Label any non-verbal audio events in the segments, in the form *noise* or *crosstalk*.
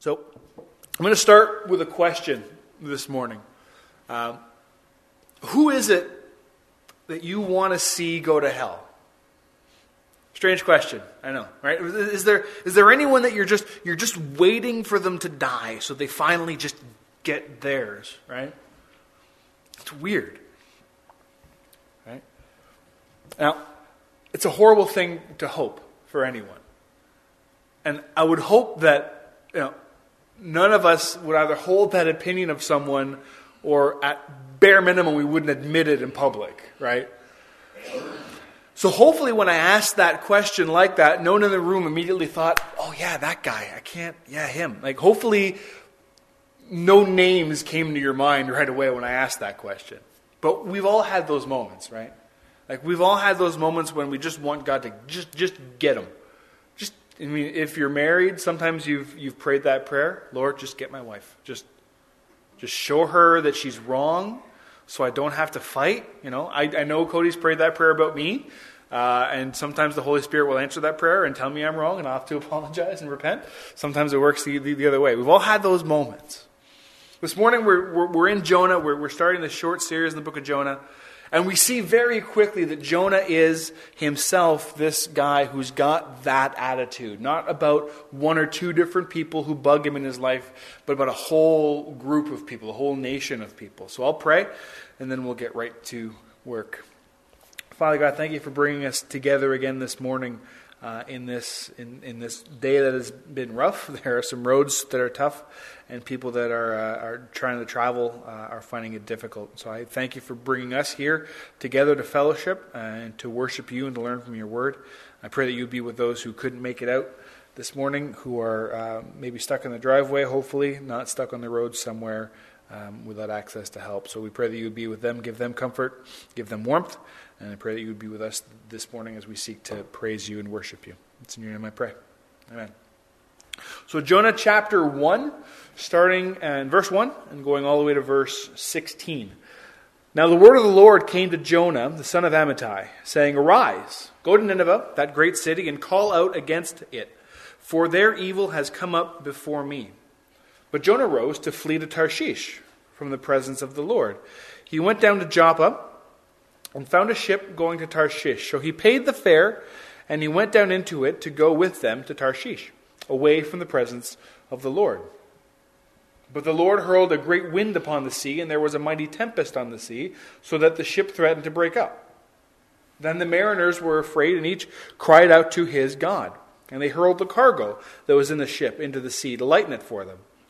So, I'm going to start with a question this morning. Um, who is it that you want to see go to hell? Strange question, I know, right? Is there, is there anyone that you're just, you're just waiting for them to die so they finally just get theirs, right? It's weird. Right? Now, it's a horrible thing to hope for anyone. And I would hope that, you know, none of us would either hold that opinion of someone or at bare minimum we wouldn't admit it in public, right? So hopefully when I asked that question like that, no one in the room immediately thought, oh yeah, that guy, I can't, yeah, him. Like hopefully no names came to your mind right away when I asked that question. But we've all had those moments, right? Like we've all had those moments when we just want God to just just get them. I mean, if you're married, sometimes you've you've prayed that prayer, Lord, just get my wife. Just just show her that she's wrong, so I don't have to fight. You know, I, I know Cody's prayed that prayer about me. Uh, and sometimes the Holy Spirit will answer that prayer and tell me I'm wrong and I'll have to *laughs* apologize and repent. Sometimes it works the, the, the other way. We've all had those moments. This morning we're, we're, we're in Jonah. We're, we're starting the short series in the book of Jonah. And we see very quickly that Jonah is himself this guy who's got that attitude. Not about one or two different people who bug him in his life, but about a whole group of people, a whole nation of people. So I'll pray, and then we'll get right to work. Father God, thank you for bringing us together again this morning uh, in this in, in this day that has been rough. *laughs* There are some roads that are tough, and people that are uh, are trying to travel uh, are finding it difficult. So I thank you for bringing us here together to fellowship and to worship you and to learn from your word. I pray that you be with those who couldn't make it out this morning, who are uh, maybe stuck in the driveway, hopefully not stuck on the road somewhere. Um, without access to help. So we pray that you would be with them, give them comfort, give them warmth, and I pray that you would be with us this morning as we seek to praise you and worship you. It's in your name I pray. Amen. So, Jonah chapter 1, starting in verse 1 and going all the way to verse 16. Now, the word of the Lord came to Jonah, the son of Amittai, saying, Arise, go to Nineveh, that great city, and call out against it, for their evil has come up before me. But Jonah rose to flee to Tarshish from the presence of the Lord. He went down to Joppa and found a ship going to Tarshish. So he paid the fare, and he went down into it to go with them to Tarshish, away from the presence of the Lord. But the Lord hurled a great wind upon the sea, and there was a mighty tempest on the sea, so that the ship threatened to break up. Then the mariners were afraid, and each cried out to his God. And they hurled the cargo that was in the ship into the sea to lighten it for them.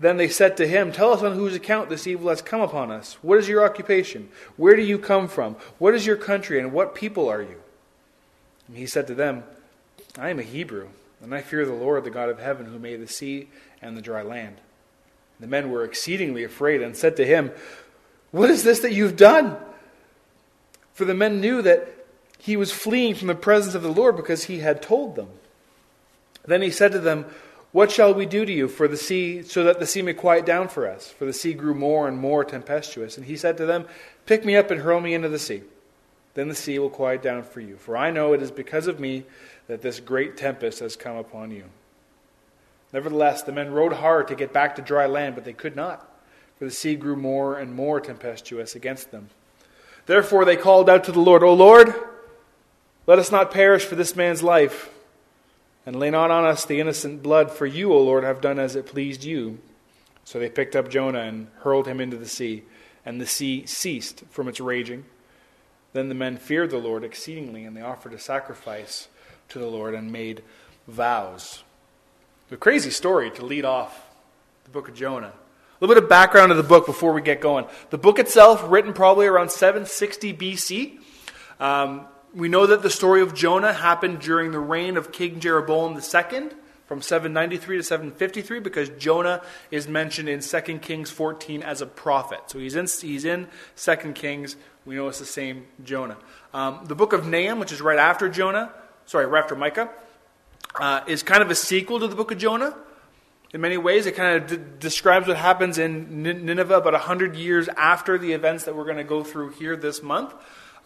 then they said to him, Tell us on whose account this evil has come upon us. What is your occupation? Where do you come from? What is your country, and what people are you? And he said to them, I am a Hebrew, and I fear the Lord, the God of heaven, who made the sea and the dry land. The men were exceedingly afraid and said to him, What is this that you've done? For the men knew that he was fleeing from the presence of the Lord because he had told them. Then he said to them, What shall we do to you for the sea, so that the sea may quiet down for us? For the sea grew more and more tempestuous. And he said to them, Pick me up and hurl me into the sea. Then the sea will quiet down for you. For I know it is because of me that this great tempest has come upon you. Nevertheless, the men rowed hard to get back to dry land, but they could not, for the sea grew more and more tempestuous against them. Therefore they called out to the Lord, O Lord, let us not perish for this man's life, and lay not on us the innocent blood, for you, O Lord, have done as it pleased you. So they picked up Jonah and hurled him into the sea, and the sea ceased from its raging. Then the men feared the Lord exceedingly, and they offered a sacrifice to the Lord and made vows. A crazy story to lead off the book of Jonah. A little bit of background of the book before we get going. The book itself, written probably around 760 BC. Um, we know that the story of Jonah happened during the reign of King Jeroboam II, from 793 to 753 because Jonah is mentioned in 2 Kings 14 as a prophet. So he's in, he's in 2 Kings. We know it's the same Jonah. Um, the book of Nahum, which is right after Jonah, sorry, right after Micah, uh, is kind of a sequel to the book of Jonah. In many ways, it kind of d- describes what happens in Nineveh about 100 years after the events that we're going to go through here this month.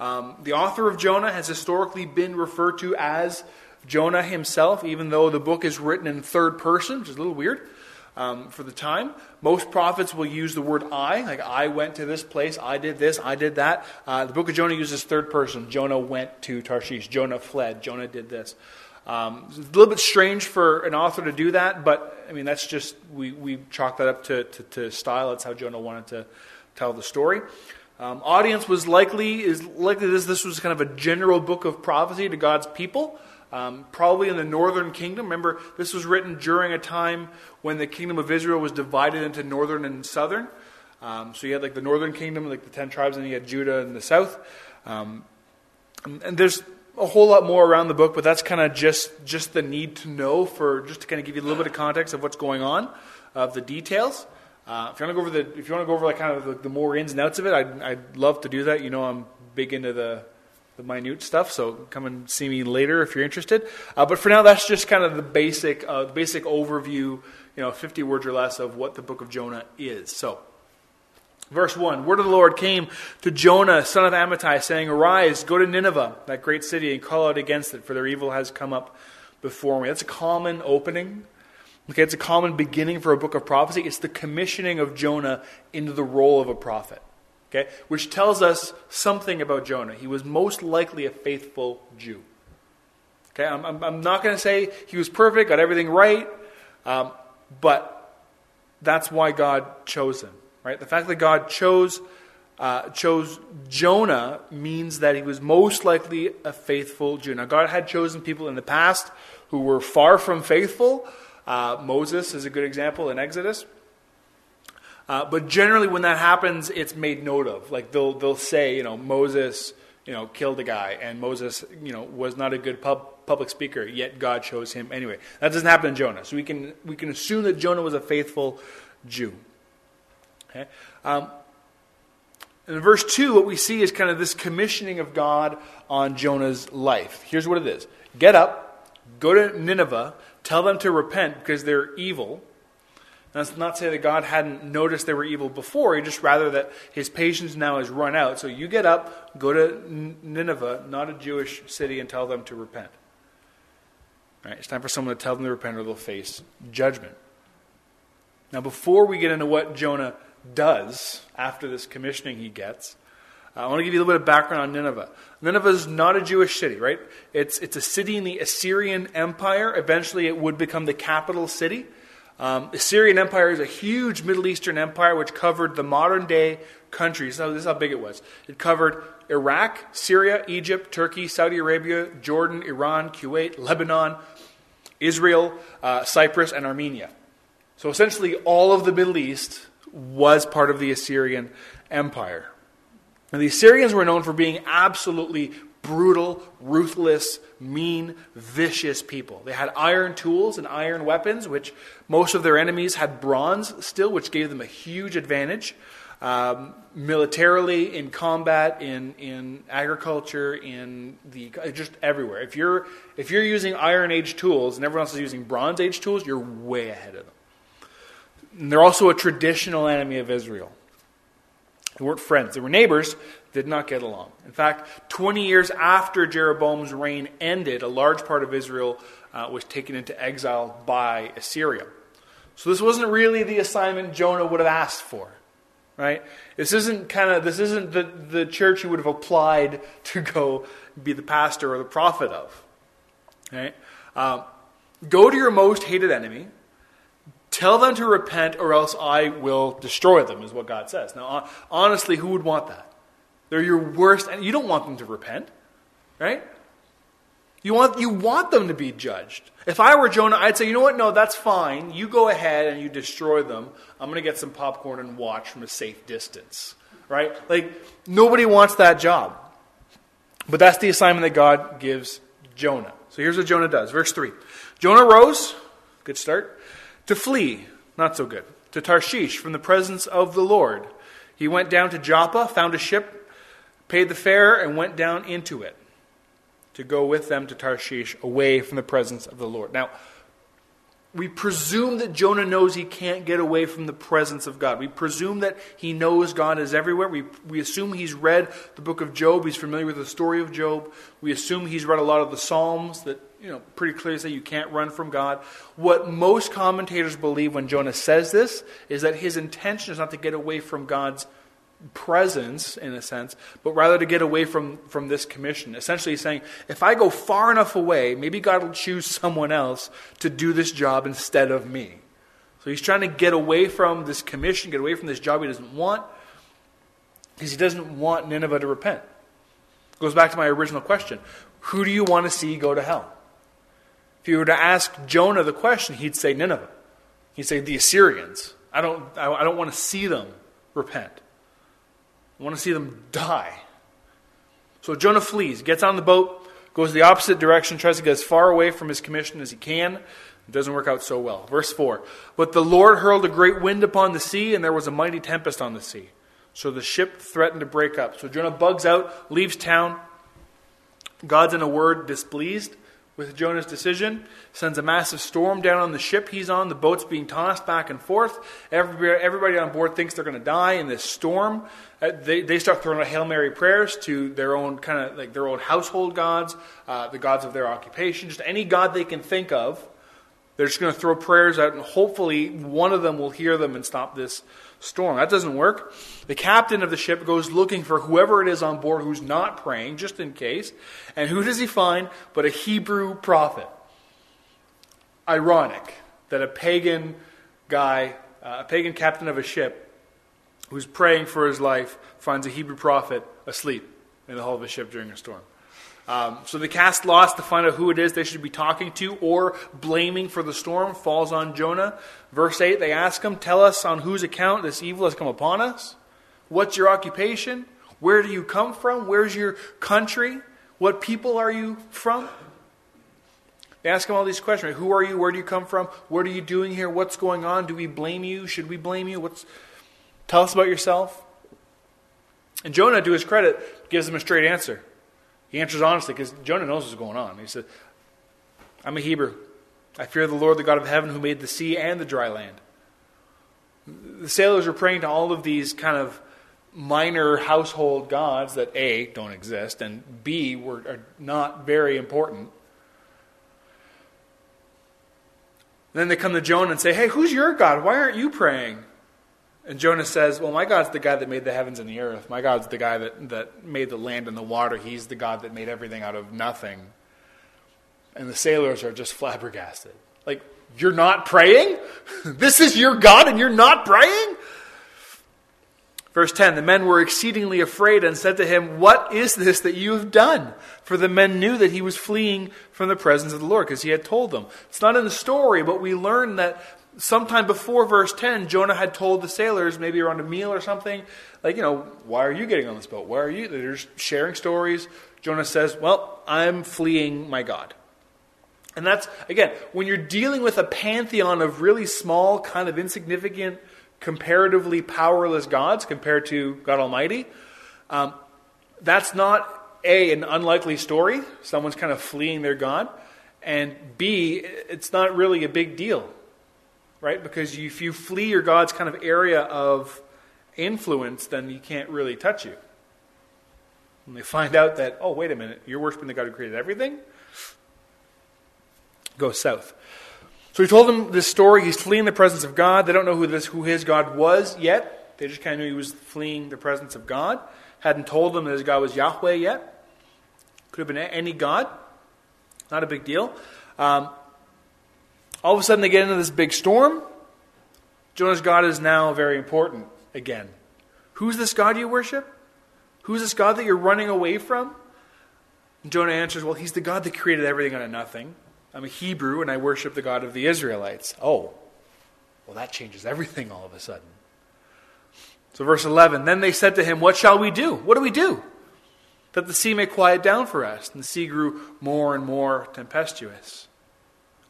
Um, the author of Jonah has historically been referred to as Jonah himself, even though the book is written in third person, which is a little weird um, for the time. Most prophets will use the word I, like I went to this place, I did this, I did that. Uh, the book of Jonah uses third person. Jonah went to Tarshish, Jonah fled, Jonah did this. Um, it's a little bit strange for an author to do that, but I mean, that's just, we, we chalk that up to, to, to style. That's how Jonah wanted to tell the story. Um, audience was likely, is likely this, this was kind of a general book of prophecy to God's people. Um, probably in the northern kingdom. Remember, this was written during a time when the kingdom of Israel was divided into northern and southern. Um, so you had like the northern kingdom, like the ten tribes, and you had Judah in the south. Um, and, and, there's a whole lot more around the book, but that's kind of just just the need to know for just to kind of give you a little bit of context of what's going on, of the details. Uh, if you want to go over the, if you want to go over like kind of the, the more ins and outs of it, I'd, I'd love to do that. You know, I'm big into the the minute stuff. So come and see me later if you're interested. Uh, but for now, that's just kind of the basic, uh, the basic overview, you know, 50 words or less of what the book of Jonah is. So, verse 1 Word of the Lord came to Jonah, son of Amittai, saying, Arise, go to Nineveh, that great city, and call out against it, for their evil has come up before me. That's a common opening. Okay, it's a common beginning for a book of prophecy. It's the commissioning of Jonah into the role of a prophet. Okay? Which tells us something about Jonah. He was most likely a faithful Jew. Okay? I'm, I'm, I'm not going to say he was perfect, got everything right, um, but that's why God chose him. Right? The fact that God chose uh, chose Jonah means that he was most likely a faithful Jew. Now, God had chosen people in the past who were far from faithful. Uh, Moses is a good example in Exodus. Uh, but generally, when that happens, it's made note of. Like they'll they'll say, you know, Moses, you know, killed a guy, and Moses, you know, was not a good pub, public speaker. Yet God chose him anyway. That doesn't happen in Jonah. So we can we can assume that Jonah was a faithful Jew. Okay. Um, in verse 2, what we see is kind of this commissioning of God on Jonah's life. Here's what it is Get up, go to Nineveh, tell them to repent because they're evil, that's not to say that God hadn't noticed they were evil before, he just rather that his patience now has run out. So you get up, go to Nineveh, not a Jewish city, and tell them to repent. It's time for someone to tell them to repent or they'll face judgment. Now, before we get into what Jonah does after this commissioning he gets, I want to give you a little bit of background on Nineveh. Nineveh is not a Jewish city, right? It's, it's a city in the Assyrian Empire. Eventually, it would become the capital city. Um, Assyrian Empire is a huge Middle Eastern empire which covered the modern day countries. So this is how big it was. It covered Iraq, Syria, Egypt, Turkey, Saudi Arabia, Jordan, Iran, Kuwait, Lebanon, Israel, uh, Cyprus, and Armenia. So essentially, all of the Middle East was part of the Assyrian Empire. And the Assyrians were known for being absolutely brutal, ruthless, mean, vicious people. They had iron tools and iron weapons, which most of their enemies had bronze still, which gave them a huge advantage. Um, militarily, in combat, in, in agriculture, in the just everywhere. If you're if you're using Iron Age tools and everyone else is using Bronze Age tools, you're way ahead of them. And they're also a traditional enemy of Israel. They weren't friends; they were neighbors, did not get along. In fact, 20 years after Jeroboam's reign ended, a large part of Israel uh, was taken into exile by Assyria. So this wasn't really the assignment Jonah would have asked for, right? This isn't kind of this isn't the, the church you would have applied to go be the pastor or the prophet of, right? Um, go to your most hated enemy, tell them to repent, or else I will destroy them, is what God says. Now, honestly, who would want that? They're your worst, and you don't want them to repent, right? You want, you want them to be judged. If I were Jonah, I'd say, you know what? No, that's fine. You go ahead and you destroy them. I'm going to get some popcorn and watch from a safe distance, right? Like, nobody wants that job. But that's the assignment that God gives Jonah. So here's what Jonah does. Verse 3 Jonah rose, Good start. To flee. Not so good. To Tarshish from the presence of the Lord. He went down to Joppa, found a ship, paid the fare, and went down into it to go with them to Tarshish away from the presence of the Lord. Now, we presume that Jonah knows he can't get away from the presence of God. We presume that he knows God is everywhere. We, we assume he's read the book of Job. He's familiar with the story of Job. We assume he's read a lot of the Psalms that, you know, pretty clearly say you can't run from God. What most commentators believe when Jonah says this is that his intention is not to get away from God's presence in a sense, but rather to get away from, from this commission. Essentially, he's saying, if I go far enough away, maybe God will choose someone else to do this job instead of me. So he's trying to get away from this commission, get away from this job he doesn't want, because he doesn't want Nineveh to repent. Goes back to my original question Who do you want to see go to hell? If you were to ask Jonah the question, he'd say Nineveh. He'd say the Assyrians. I don't, I don't want to see them repent. I want to see them die. So Jonah flees, gets on the boat, goes the opposite direction, tries to get as far away from his commission as he can. It doesn't work out so well. Verse 4 But the Lord hurled a great wind upon the sea, and there was a mighty tempest on the sea. So the ship threatened to break up. So Jonah bugs out, leaves town. God's, in a word, displeased with Jonah's decision, sends a massive storm down on the ship he's on. The boat's being tossed back and forth. Everybody, everybody on board thinks they're going to die in this storm. Uh, they, they start throwing out Hail Mary prayers to their own kind of like their own household gods, uh, the gods of their occupation, just any god they can think of. They're just going to throw prayers out, and hopefully one of them will hear them and stop this storm. That doesn't work. The captain of the ship goes looking for whoever it is on board who's not praying, just in case. And who does he find but a Hebrew prophet? Ironic that a pagan guy, uh, a pagan captain of a ship, who's praying for his life finds a Hebrew prophet asleep in the hull of a ship during a storm. Um, so the cast lost to find out who it is they should be talking to or blaming for the storm falls on Jonah. Verse 8, they ask him, Tell us on whose account this evil has come upon us. What's your occupation? Where do you come from? Where's your country? What people are you from? They ask him all these questions. Who are you? Where do you come from? What are you doing here? What's going on? Do we blame you? Should we blame you? What's Tell us about yourself. And Jonah, to his credit, gives them a straight answer. He answers honestly because Jonah knows what's going on. He said, I'm a Hebrew. I fear the Lord, the God of heaven, who made the sea and the dry land. The sailors were praying to all of these kind of minor household gods that A, don't exist, and B, were, are not very important. then they come to Jonah and say, Hey, who's your God? Why aren't you praying? And Jonah says, Well, my God's the guy that made the heavens and the earth. My God's the guy that, that made the land and the water. He's the God that made everything out of nothing. And the sailors are just flabbergasted. Like, you're not praying? *laughs* this is your God and you're not praying? Verse 10 The men were exceedingly afraid and said to him, What is this that you have done? For the men knew that he was fleeing from the presence of the Lord because he had told them. It's not in the story, but we learn that sometime before verse 10, Jonah had told the sailors, maybe around a meal or something, like, you know, why are you getting on this boat? Why are you? They're just sharing stories. Jonah says, well, I'm fleeing my God. And that's, again, when you're dealing with a pantheon of really small, kind of insignificant, comparatively powerless gods compared to God Almighty, um, that's not A, an unlikely story. Someone's kind of fleeing their God. And B, it's not really a big deal right? Because if you flee your God's kind of area of influence, then he can't really touch you. And they find out that, oh, wait a minute, you're worshiping the God who created everything, go south. So he told them this story. He's fleeing the presence of God. They don't know who this who his God was yet. They just kind of knew he was fleeing the presence of God. Hadn't told them that his God was Yahweh yet. Could have been any God. Not a big deal. Um, all of a sudden, they get into this big storm. Jonah's God is now very important again. Who's this God you worship? Who's this God that you're running away from? And Jonah answers, Well, he's the God that created everything out of nothing. I'm a Hebrew and I worship the God of the Israelites. Oh, well, that changes everything all of a sudden. So, verse 11 Then they said to him, What shall we do? What do we do? That the sea may quiet down for us. And the sea grew more and more tempestuous.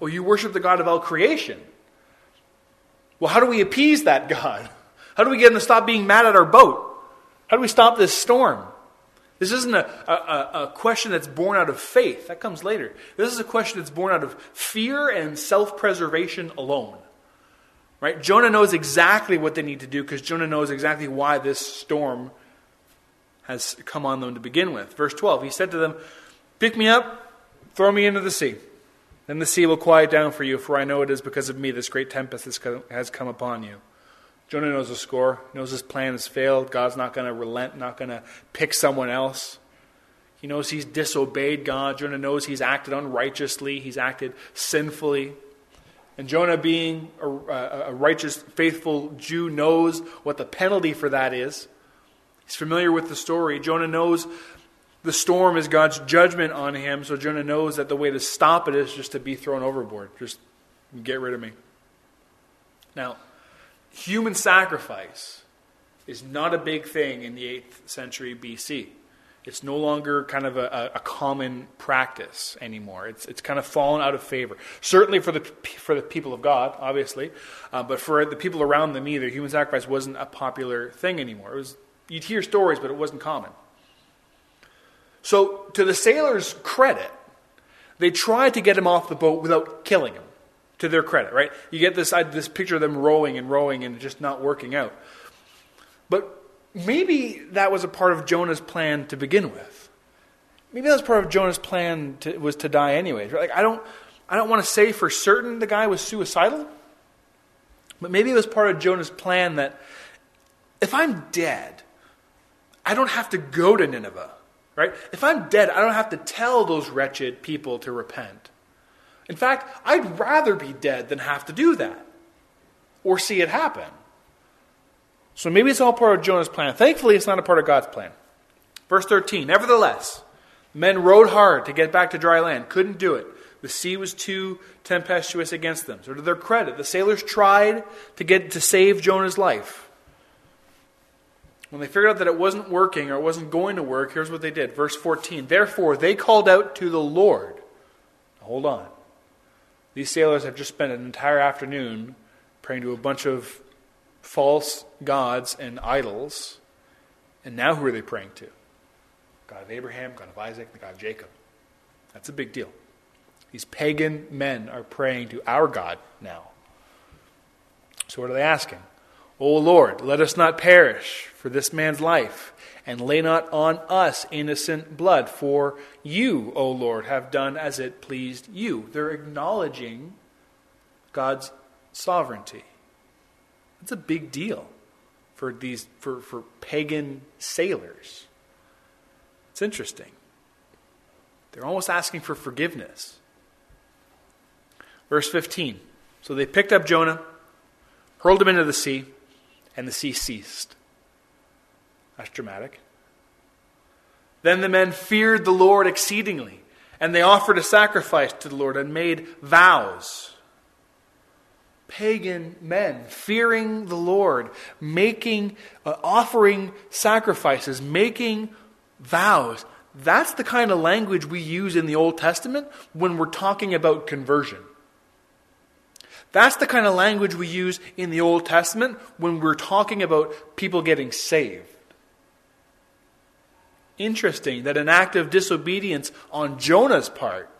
Oh, you worship the God of all creation. Well, how do we appease that God? *laughs* How do we get him to stop being mad at our boat? How do we stop this storm? This isn't a, a, a, question that's born out of faith. That comes later. This is a question that's born out of fear and self preservation alone. Right? Jonah knows exactly what they need to do because Jonah knows exactly why this storm has come on them to begin with. Verse 12 He said to them, Pick me up, throw me into the sea. Then the sea will quiet down for you, for I know it is because of me this great tempest has come upon you. Jonah knows the score, knows his plan has failed. God's not going to relent, not going to pick someone else. He knows he's disobeyed God. Jonah knows he's acted unrighteously, he's acted sinfully. And Jonah, being a, a, righteous, faithful Jew, knows what the penalty for that is. He's familiar with the story. Jonah knows the storm is God's judgment on him, so Jonah knows that the way to stop it is just to be thrown overboard. Just get rid of me. Now, human sacrifice is not a big thing in the 8th century BC. It's no longer kind of a, a, common practice anymore. It's, it's kind of fallen out of favor. Certainly for the, for the people of God, obviously, uh, but for the people around them either, human sacrifice wasn't a popular thing anymore. It was, you'd hear stories, but it wasn't common. So, to the sailors' credit, they tried to get him off the boat without killing him to their credit, right? You get this, this picture of them rowing and rowing and just not working out. But maybe that was a part of Jonah's plan to begin with. Maybe that was part of Jonah's plan to, was to die anyways. Like I don't, I don't want to say for certain the guy was suicidal, but maybe it was part of Jonah's plan that if I'm dead, I don't have to go to Nineveh, right? If I'm dead, I don't have to tell those wretched people to repent. In fact, I'd rather be dead than have to do that or see it happen. So maybe it's all part of Jonah's plan. Thankfully, it's not a part of God's plan. Verse 13 Nevertheless, men rowed hard to get back to dry land, couldn't do it. The sea was too tempestuous against them. So, to their credit, the sailors tried to get to save Jonah's life. When they figured out that it wasn't working or it wasn't going to work, here's what they did. Verse 14 Therefore, they called out to the Lord. Hold on. These sailors have just spent an entire afternoon praying to a bunch of false gods and idols. And now who are they praying to? God of Abraham, God of Isaac, the God of Jacob. That's a big deal. These pagan men are praying to our God now. So what are they asking? O Lord, let us not perish for this man's life, and lay not on us innocent blood, for you, O Lord, have done as it pleased you. They're acknowledging God's sovereignty. That's a big deal for these for, for pagan sailors. It's interesting. They're almost asking for forgiveness. Verse 15. So they picked up Jonah, hurled him into the sea, and the sea ceased. That's dramatic. Then the men feared the Lord exceedingly, and they offered a sacrifice to the Lord and made vows. Pagan men fearing the Lord, making, uh, offering sacrifices, making vows. That's the kind of language we use in the Old Testament when we're talking about conversion. That's the kind of language we use in the Old Testament when we're talking about people getting saved. Interesting that an act of disobedience on Jonah's part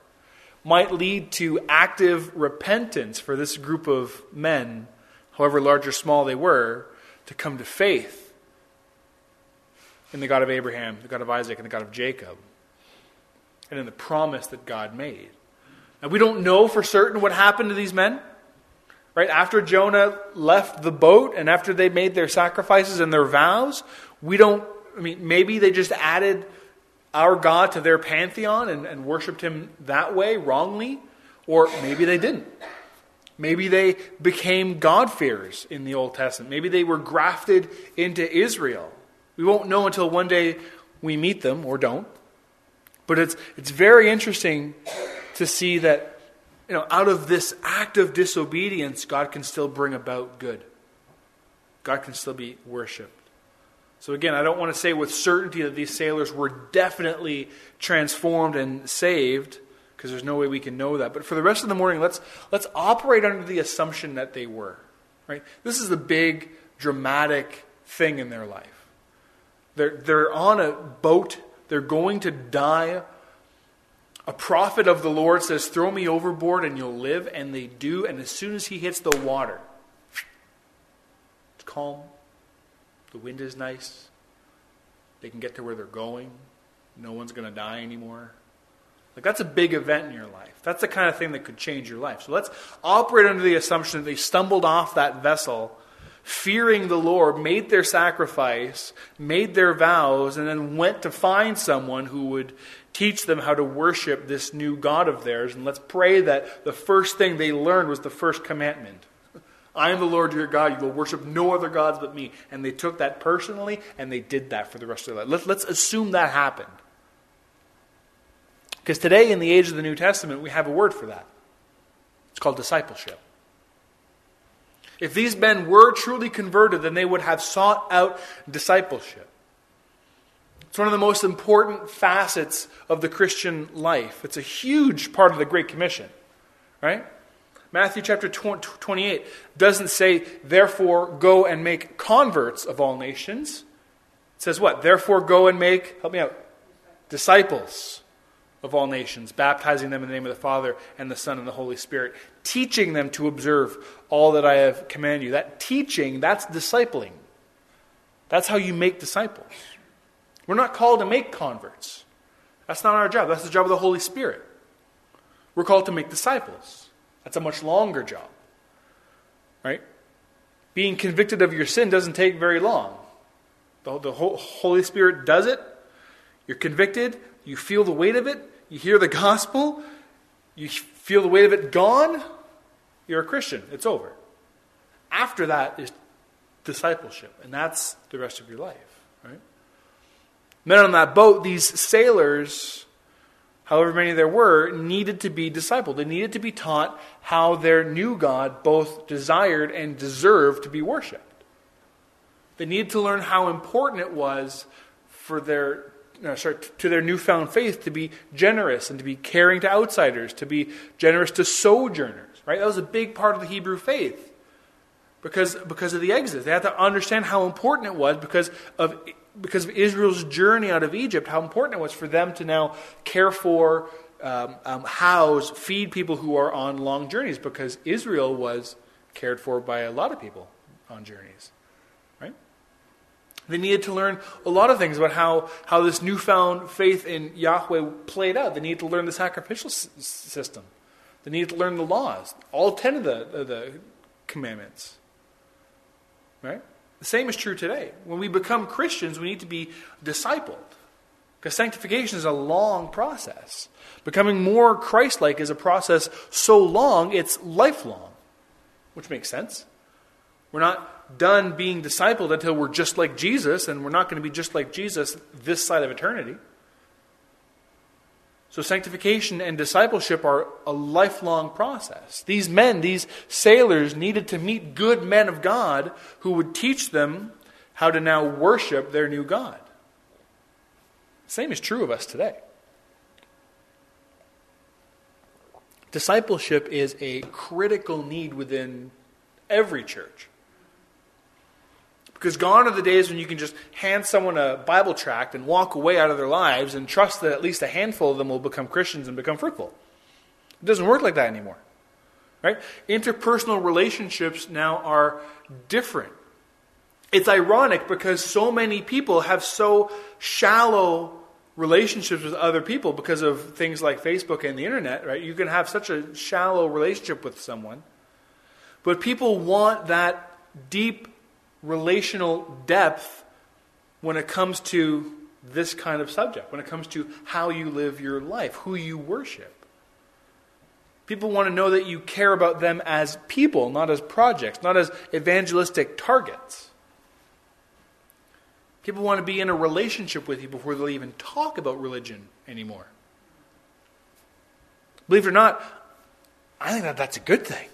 might lead to active repentance for this group of men, however large or small they were, to come to faith in the God of Abraham, the God of Isaac, and the God of Jacob, and in the promise that God made. Now, we don't know for certain what happened to these men. Right? After Jonah left the boat and after they made their sacrifices and their vows, we don't, I mean, maybe they just added our God to their pantheon and, and worshiped him that way wrongly, or maybe they didn't. Maybe they became God-fearers in the Old Testament. Maybe they were grafted into Israel. We won't know until one day we meet them or don't. But it's, it's very interesting to see that you know, out of this act of disobedience, God can still bring about good. God can still be worshiped. So, again, I don't want to say with certainty that these sailors were definitely transformed and saved because there's no way we can know that. But for the rest of the morning, let's, let's operate under the assumption that they were. Right? This is the big, dramatic thing in their life. They're, they're on a boat, they're going to die. A prophet of the Lord says, Throw me overboard and you'll live. And they do. And as soon as he hits the water, it's calm. The wind is nice. They can get to where they're going. No one's going to die anymore. Like, that's a big event in your life. That's the kind of thing that could change your life. So let's operate under the assumption that they stumbled off that vessel, fearing the Lord, made their sacrifice, made their vows, and then went to find someone who would teach them how to worship this new God of theirs. And let's pray that the first thing they learned was the first commandment. I am the Lord your God. You will worship no other gods but me. And they took that personally and they did that for the rest of their life. Let's, assume that happened. Because today, in the age of the New Testament, we have a word for that. It's called discipleship. If these men were truly converted, then they would have sought out discipleship. It's one of the most important facets of the Christian life. It's a huge part of the Great Commission, right? Matthew chapter 28 doesn't say, therefore, go and make converts of all nations. It says what? Therefore, go and make, help me out, disciples of all nations, baptizing them in the name of the Father and the Son and the Holy Spirit, teaching them to observe all that I have commanded you. That teaching, that's discipling. That's how you make disciples. We're not called to make converts. That's not our job. That's the job of the Holy Spirit. We're called to make disciples. That's a much longer job. Right? Being convicted of your sin doesn't take very long. The, the Holy Spirit does it. You're convicted. You feel the weight of it. You hear the gospel. You feel the weight of it gone. You're a Christian. It's over. After that is discipleship, and that's the rest of your life. Men on that boat, these sailors however many there were, needed to be discipled. They needed to be taught how their new God both desired and deserved to be worshiped. They needed to learn how important it was for their no, sorry, to their newfound faith to be generous and to be caring to outsiders, to be generous to sojourners. Right? That was a big part of the Hebrew faith because, because of the Exodus. They had to understand how important it was because of because of Israel's journey out of Egypt, how important it was for them to now care for, um, um, house, feed people who are on long journeys, because Israel was cared for by a lot of people on journeys. Right? They needed to learn a lot of things about how, how this newfound faith in Yahweh played out. They needed to learn the sacrificial s- system. They needed to learn the laws, all ten of the, the commandments. Right? The same is true today. When we become Christians, we need to be discipled. Because sanctification is a long process. Becoming more Christ like is a process so long, it's lifelong, which makes sense. We're not done being discipled until we're just like Jesus, and we're not going to be just like Jesus this side of eternity. So, sanctification and discipleship are a lifelong process. These men, these sailors, needed to meet good men of God who would teach them how to now worship their new God. Same is true of us today. Discipleship is a critical need within every church. Because gone are the days when you can just hand someone a Bible tract and walk away out of their lives and trust that at least a handful of them will become Christians and become fruitful. It doesn't work like that anymore. Right? Interpersonal relationships now are different. It's ironic because so many people have so shallow relationships with other people because of things like Facebook and the internet, right? You can have such a shallow relationship with someone. But people want that deep relational depth when it comes to this kind of subject, when it comes to how you live your life, who you worship. People want to know that you care about them as people, not as projects, not as evangelistic targets. People want to be in a relationship with you before they'll even talk about religion anymore. Believe it or not, I think that that's a good thing.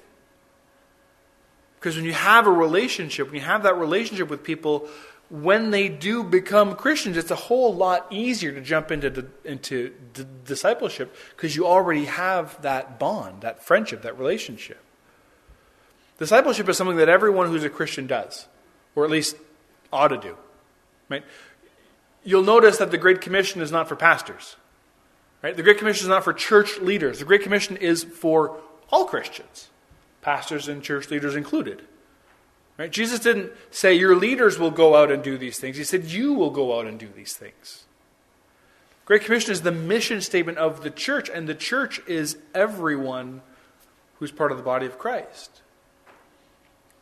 Because when you have a relationship, when you have that relationship with people when they do become Christians, it's a whole lot easier to jump into, into discipleship because you already have that bond, that friendship, that relationship. Discipleship is something that everyone who's a Christian does, or at least ought to do. Right? You'll notice that the Great Commission is not for pastors. Right? The Great Commission is not for church leaders. The Great Commission is for all Christians, pastors and church leaders included. Right? Jesus didn't say your leaders will go out and do these things. He said you will go out and do these things. Great Commission is the mission statement of the church, and the church is everyone who's part of the body of Christ.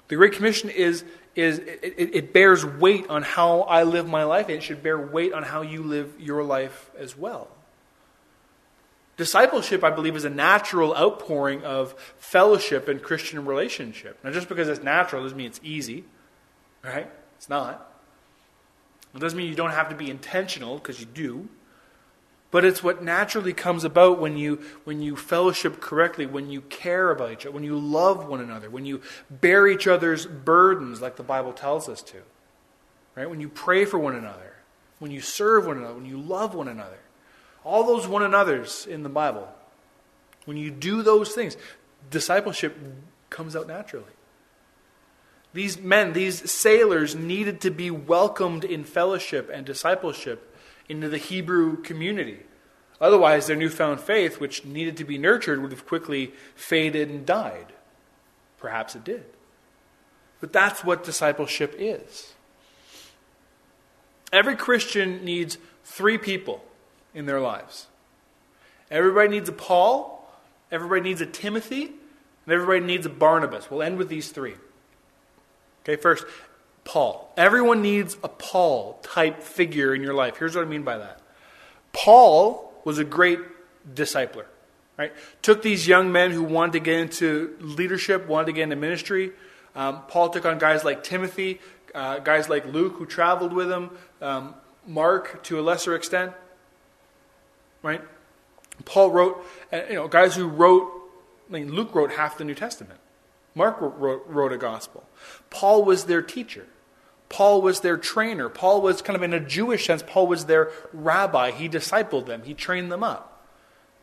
The Great Commission is, is it, it bears weight on how I live my life, and it should bear weight on how you live your life as well. Discipleship, I believe, is a natural outpouring of fellowship and Christian relationship. Now, just because it's natural doesn't mean it's easy, right? It's not. It doesn't mean you don't have to be intentional, because you do. But it's what naturally comes about when you, when you fellowship correctly, when you care about each other, when you love one another, when you bear each other's burdens, like the Bible tells us to. Right? When you pray for one another, when you serve one another, when you love one another. All those one another's in the Bible. When you do those things, discipleship comes out naturally. These men, these sailors, needed to be welcomed in fellowship and discipleship into the Hebrew community. Otherwise, their newfound faith, which needed to be nurtured, would have quickly faded and died. Perhaps it did. But that's what discipleship is. Every Christian needs three people in their lives. Everybody needs a Paul, everybody needs a Timothy, and everybody needs a Barnabas. We'll end with these three. Okay, first, Paul. Everyone needs a Paul type figure in your life. Here's what I mean by that. Paul was a great discipler, right? Took these young men who wanted to get into leadership, wanted to get into ministry. Um, Paul took on guys like Timothy, uh, guys like Luke who traveled with him, um, Mark to a lesser extent right? Paul wrote, uh, you know, guys who wrote, I mean, Luke wrote half the New Testament. Mark wrote, wrote a gospel. Paul was their teacher. Paul was their trainer. Paul was kind of in a Jewish sense, Paul was their rabbi. He discipled them, he trained them up.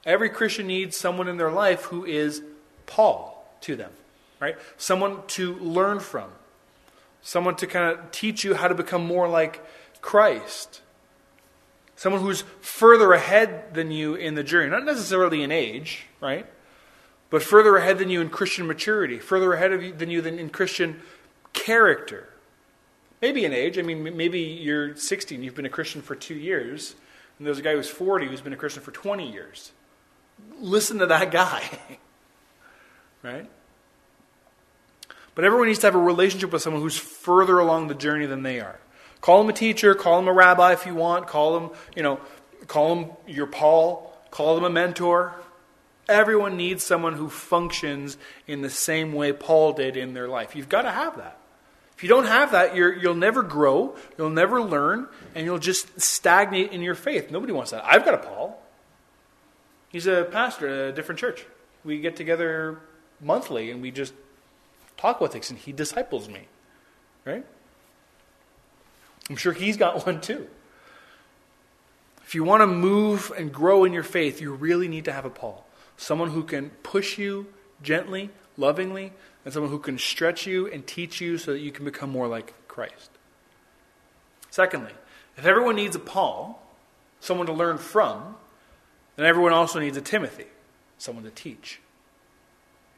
Every Christian needs someone in their life who is Paul to them, right? Someone to learn from, someone to kind of teach you how to become more like Christ someone who's further ahead than you in the journey, not necessarily in age, right? But further ahead than you in Christian maturity, further ahead of you, than you than in Christian character. Maybe in age. I mean, maybe you're 16, you've been a Christian for two years, and there's a guy who's 40 who's been a Christian for 20 years. Listen to that guy, *laughs* right? But everyone needs to have a relationship with someone who's further along the journey than they are. Call him a teacher, call him a rabbi if you want, call him, you know, call him your Paul, call him a mentor. Everyone needs someone who functions in the same way Paul did in their life. You've got to have that. If you don't have that, you will never grow, you'll never learn, and you'll just stagnate in your faith. Nobody wants that. I've got a Paul. He's a pastor at a different church. We get together monthly and we just talk about things, and he disciples me. Right? I'm sure he's got one too. If you want to move and grow in your faith, you really need to have a Paul. Someone who can push you gently, lovingly, and someone who can stretch you and teach you so that you can become more like Christ. Secondly, if everyone needs a Paul, someone to learn from, then everyone also needs a Timothy, someone to teach.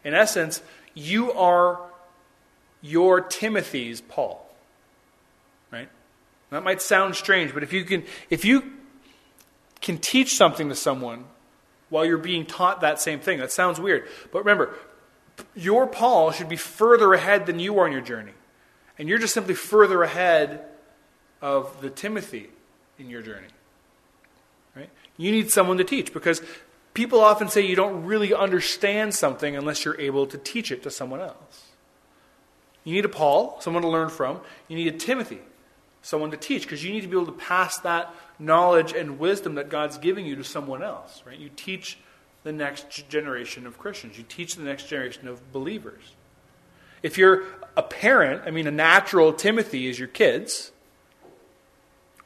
In essence, you are your Timothy's Paul. That might sound strange, but if you can, if you can teach something to someone while you're being taught that same thing, that sounds weird. But remember, your Paul should be further ahead than you are in your journey. And you're just simply further ahead of the Timothy in your journey. Right? You need someone to teach because people often say you don't really understand something unless you're able to teach it to someone else. You need a Paul, someone to learn from. You need a Timothy, someone to teach because you need to be able to pass that knowledge and wisdom that God's giving you to someone else, right? You teach the next generation of Christians. You teach the next generation of believers. If you're a parent, I mean, a natural Timothy is your kids,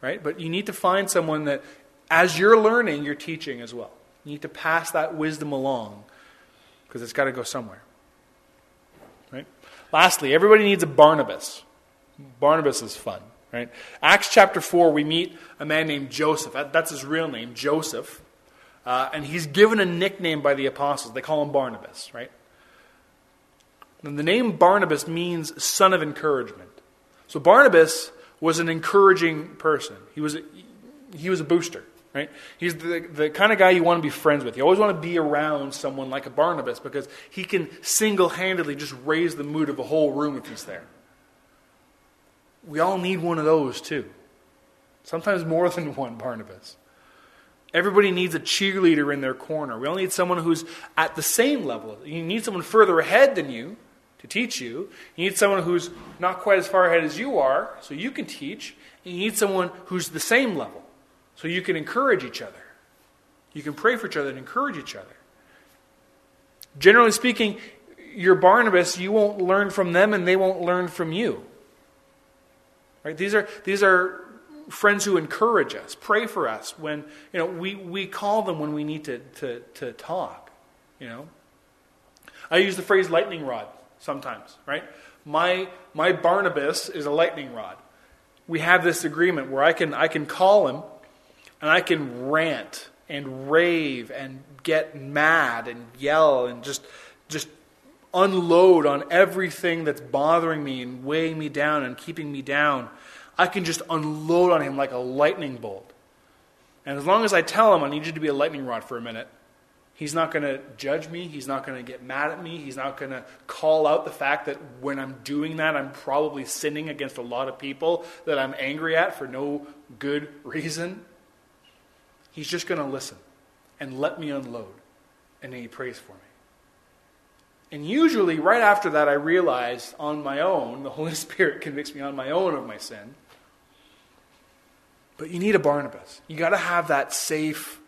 right? But you need to find someone that, as you're learning, you're teaching as well. You need to pass that wisdom along because it's got to go somewhere. Right? Lastly, everybody needs a Barnabas. Barnabas is fun, right? Acts chapter 4, we meet a man named Joseph. That's his real name, Joseph. Uh, and he's given a nickname by the apostles. They call him Barnabas, right? And the name Barnabas means son of encouragement. So Barnabas was an encouraging person. He was a, he was a booster, right? He's the, the kind of guy you want to be friends with. You always want to be around someone like a Barnabas because he can single handedly just raise the mood of a whole room if he's there. We all need one of those too. Sometimes more *laughs* than one Barnabas. Everybody needs a cheerleader in their corner. We all need someone who's at the same level. You need someone further ahead than you to teach you. You need someone who's not quite as far ahead as you are, so you can teach. And you need someone who's the same level, so you can encourage each other. You can pray for each other and encourage each other. Generally speaking, your Barnabas, you won't learn from them and they won't learn from you. Right? These are, these are friends who encourage us, pray for us when, you know, we, we call them when we need to, to, to talk, you know. I use the phrase lightning rod sometimes, right? My, my Barnabas is a lightning rod. We have this agreement where I can, I can call him and I can rant and rave and get mad and yell and just, just unload on everything that's bothering me and weighing me down and keeping me down. I can just unload on him like a lightning bolt. And as long as I tell him I need you to be a lightning rod for a minute, He's not going to judge me. He's not going to get mad at me. He's not going to call out the fact that when I'm doing that, I'm probably sinning against a lot of people that I'm angry at for no good reason. He's just going to listen and let me unload. And then he prays for me. And usually, right after that, I realize on my own, the Holy *laughs* Spirit convicts me on my own of my sin. But you need a Barnabas. You got to have that safe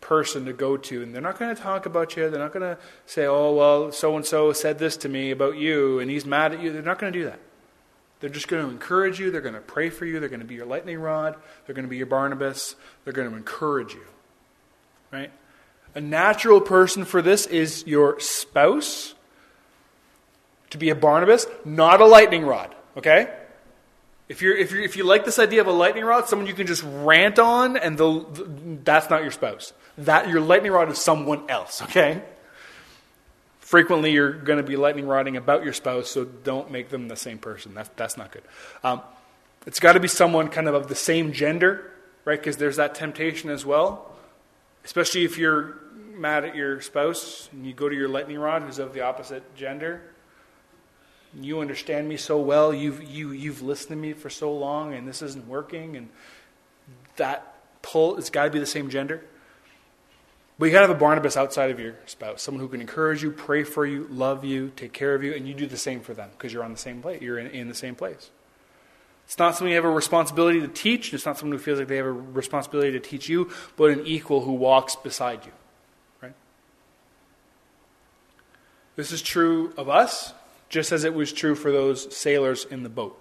person to go to. And they're not going to talk about you. They're not going to say, oh, well, so and so said this to me about you and he's mad at you. They're not going to do that. They're just going to encourage you. They're going to pray for you. They're going to be your lightning rod. They're going to be your Barnabas. They're going to encourage you. Right? A natural person for this is your spouse. To be a Barnabas, not a lightning rod. Okay? If, you're, if, you're, if you like this idea of a lightning rod, someone you can just rant on, and that's not your spouse. That your lightning rod is someone else. Okay. Frequently, you're going to be lightning rodding about your spouse, so don't make them the same person. That's that's not good. Um, it's got to be someone kind of of the same gender, right? Because there's that temptation as well. Especially if you're mad at your spouse and you go to your lightning rod who's of the opposite gender you understand me so well. You've, you, you've listened to me for so long, and this isn't working. And that pull, it's got to be the same gender. But you got to have a Barnabas outside of your spouse, someone who can encourage you, pray for you, love you, take care of you, and you do the same for them because you're on the same place. You're in, in the same place. It's not something you have a responsibility to teach. And it's not someone who feels like they have a responsibility to teach you, but an equal who walks beside you. Right? This is true of us just as it was true for those sailors in the boat.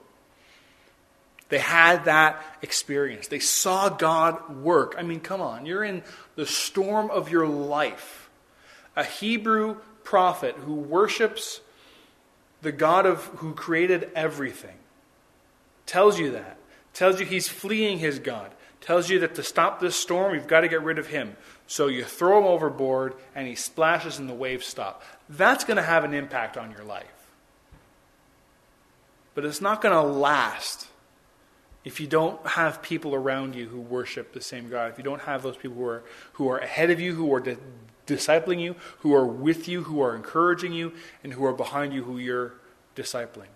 They had that experience. They saw God work. I mean, come on, you're in the storm of your life. A Hebrew prophet who worships the God of who created everything tells you that. Tells you he's fleeing his God. Tells you that to stop this storm, you've got to get rid of him. So you throw him overboard and he splashes and the waves stop. That's going to have an impact on your life. But it's not going to last if you don't have people around you who worship the same God. If you don't have those people who are, who are ahead of you, who are di- discipling you, who are with you, who are encouraging you, and who are behind you, who you're discipling.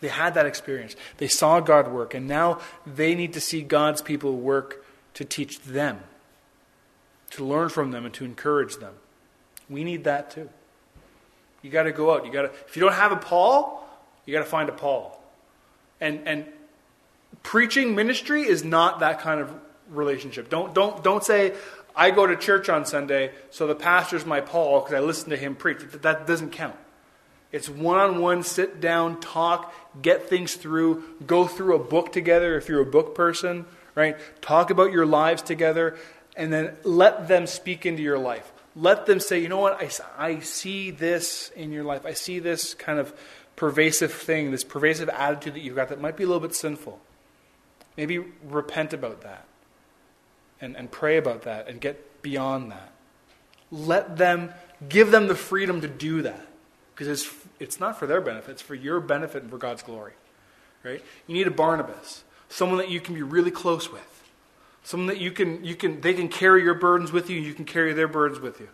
They had that experience. They saw God work, and now they need to see God's people work to teach them, to learn from them, and to encourage them. We need that too. You got to go out. You got to. If you don't have a Paul, you got to find a Paul. And, and preaching ministry is not that kind of relationship. Don't, don't, don't say, I go to church on Sunday, so the pastor's my Paul because I listen to him preach. That doesn't count. It's one on one, sit down, talk, get things through, go through a book together if you're a book person, right? Talk about your lives together, and then let them speak into your life. Let them say, you know what, I, I see this in your life. I see this kind of pervasive thing, this pervasive attitude that you've got that might be a little bit sinful. Maybe repent about that and, and pray about that and get beyond that. Let them, give them the freedom to do that because it's, it's not for their benefit, it's for your benefit and for God's glory. Right? You need a Barnabas, someone that you can be really close with. Someone that you can, you can, they can carry your burdens with you, you can carry their burdens with you.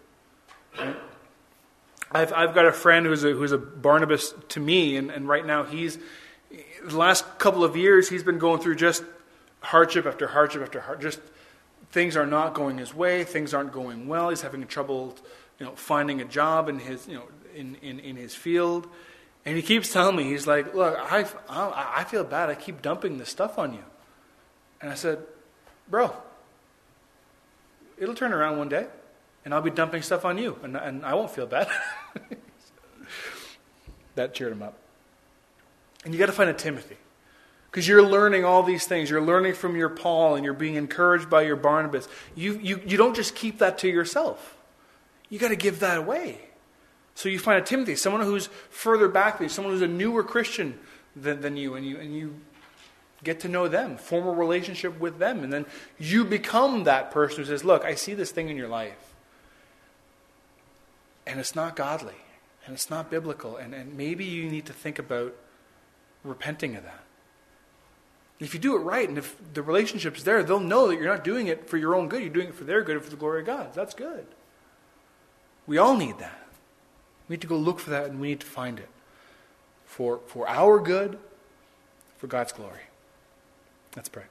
I've, I've got a friend who's a, who's a Barnabas to me, and, and right now he's, the last couple of years, he's been going through just hardship after hardship after hardship. Just things are not going his way, things aren't going well. He's having trouble, you know, finding a job in his, you know, in, in, in his field. And he keeps telling me, he's like, look, I, I, I feel bad. I keep dumping this stuff on you. And I said, bro, it'll turn around one day, and I'll be dumping stuff on you, and, and I won't feel bad. *laughs* that cheered him up. And you got to find a Timothy. Because you're learning all these things. You're learning from your Paul and you're being encouraged by your Barnabas. You, you, you don't just keep that to yourself, you got to give that away. So you find a Timothy, someone who's further back than you, someone who's a newer Christian than, than you, and you, and you get to know them, form a relationship with them, and then you become that person who says, Look, I see this thing in your life, and it's not godly, and it's not biblical, and, and maybe you need to think about repenting of that. If you do it right, and if the relationship's there, they'll know that you're not doing it for your own good, you're doing it for their good and for the glory of God. That's good. We all need that. We need to go look for that and we need to find it for, for our good, for God's glory. Let's pray.